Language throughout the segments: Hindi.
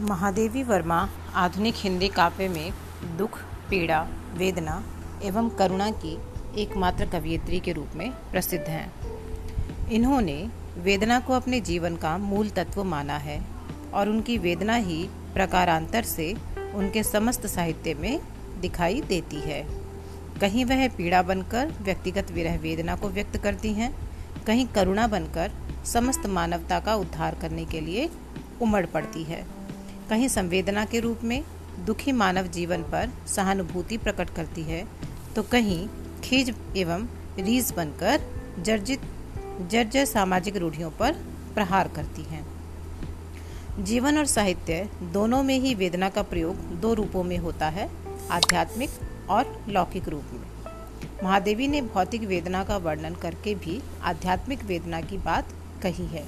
महादेवी वर्मा आधुनिक हिंदी काव्य में दुख, पीड़ा, वेदना एवं करुणा की एकमात्र कवियत्री के रूप में प्रसिद्ध हैं। इन्होंने वेदना को अपने जीवन का मूल तत्व माना है और उनकी वेदना ही प्रकारांतर से उनके समस्त साहित्य में दिखाई देती है। कहीं वह पीड़ा बनकर व्यक्तिगत विरह वेदना को व्यक्त करती हैं, कहीं करुणा बनकर समस्त मानवता का उद्धार करने के लिए उमड़ पड़ती है। कहीं संवेदना के रूप में दुखी मानव जीवन पर सहानुभूति प्रकट करती है तो कहीं खीज एवं रीज बनकर जर्जित, जर्जर सामाजिक रूढ़ियों पर प्रहार करती हैं। जीवन और साहित्य दोनों में ही वेदना का प्रयोग दो रूपों में होता है, आध्यात्मिक और लौकिक रूप में। महादेवी ने भौतिक वेदना का वर्णन करके भी आध्यात्मिक वेदना की बात कही है।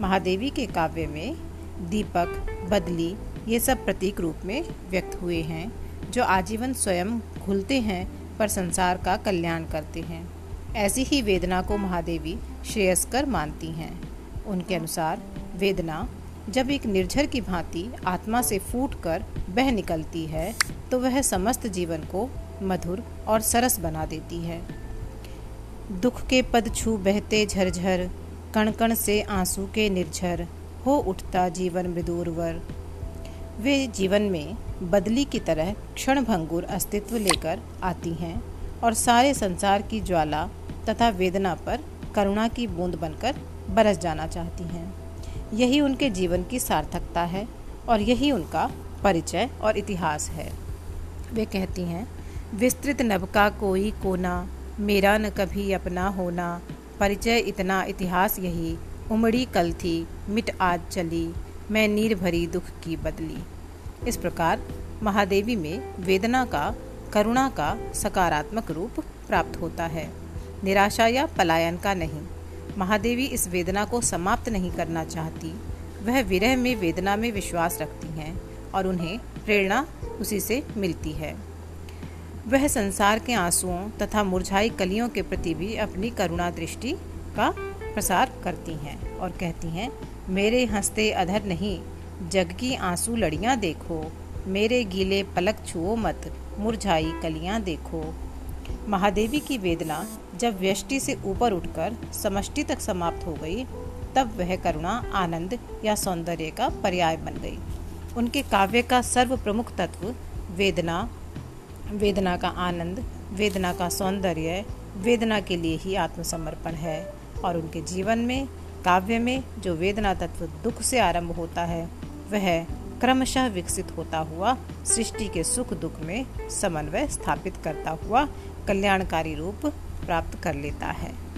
महादेवी के काव्य में दीपक, बदली, ये सब प्रतीक रूप में व्यक्त हुए हैं, जो आजीवन स्वयं घुलते हैं पर संसार का कल्याण करते हैं। ऐसी ही वेदना को महादेवी श्रेयस्कर मानती हैं। उनके अनुसार, वेदना, जब एक निर्झर की भांति आत्मा से फूट कर बह निकलती है तो वह समस्त जीवन को मधुर और सरस बना देती है। दुख के पद छू बहते झरझर, कण कण से आँसू के निर्झर हो उठता जीवन मृदुरवर। वे जीवन में बदली की तरह क्षण भंगुर अस्तित्व लेकर आती हैं और सारे संसार की ज्वाला तथा वेदना पर करुणा की बूंद बनकर बरस जाना चाहती हैं। यही उनके जीवन की सार्थकता है और यही उनका परिचय और इतिहास है। वे कहती हैं, विस्तृत नभ का कोई कोना, मेरा न कभी अपना होना, परिचय इतना इतिहास यही उमड़ी कल थी, मिट आज चली, मैं नीर भरी दुख की बदली। इस प्रकार महादेवी में वेदना का, करुणा का सकारात्मक रूप प्राप्त होता है। निराशा या पलायन का नहीं। महादेवी इस वेदना को समाप्त नहीं करना चाहती। वह विरह में वेदना में विश्वास रखती हैं और उन्हें प्रेरणा उसी से मिलती है। वह संसार के आंसुओं तथा मुरझाई कलियों के प्रति भी अपनी करुणा दृष्टि का प्रसार करती हैं और कहती हैं, मेरे हँसते अधर नहीं, जग की आँसू लड़ियाँ देखो, मेरे गीले पलक छुओ मत, मुरझाई कलियाँ देखो। महादेवी की वेदना जब व्यष्टि से ऊपर उठकर समष्टि तक समाप्त हो गई, तब वह करुणा, आनंद या सौंदर्य का पर्याय बन गई। उनके काव्य का सर्व प्रमुख तत्व वेदना वेदना का आनंद, वेदना का सौंदर्य, वेदना के लिए ही आत्मसमर्पण है। और उनके जीवन में, काव्य में जो वेदना तत्व दुख से आरंभ होता है, वह क्रमशः विकसित होता हुआ, सृष्टि के सुख दुख में समन्वय स्थापित करता हुआ कल्याणकारी रूप प्राप्त कर लेता है।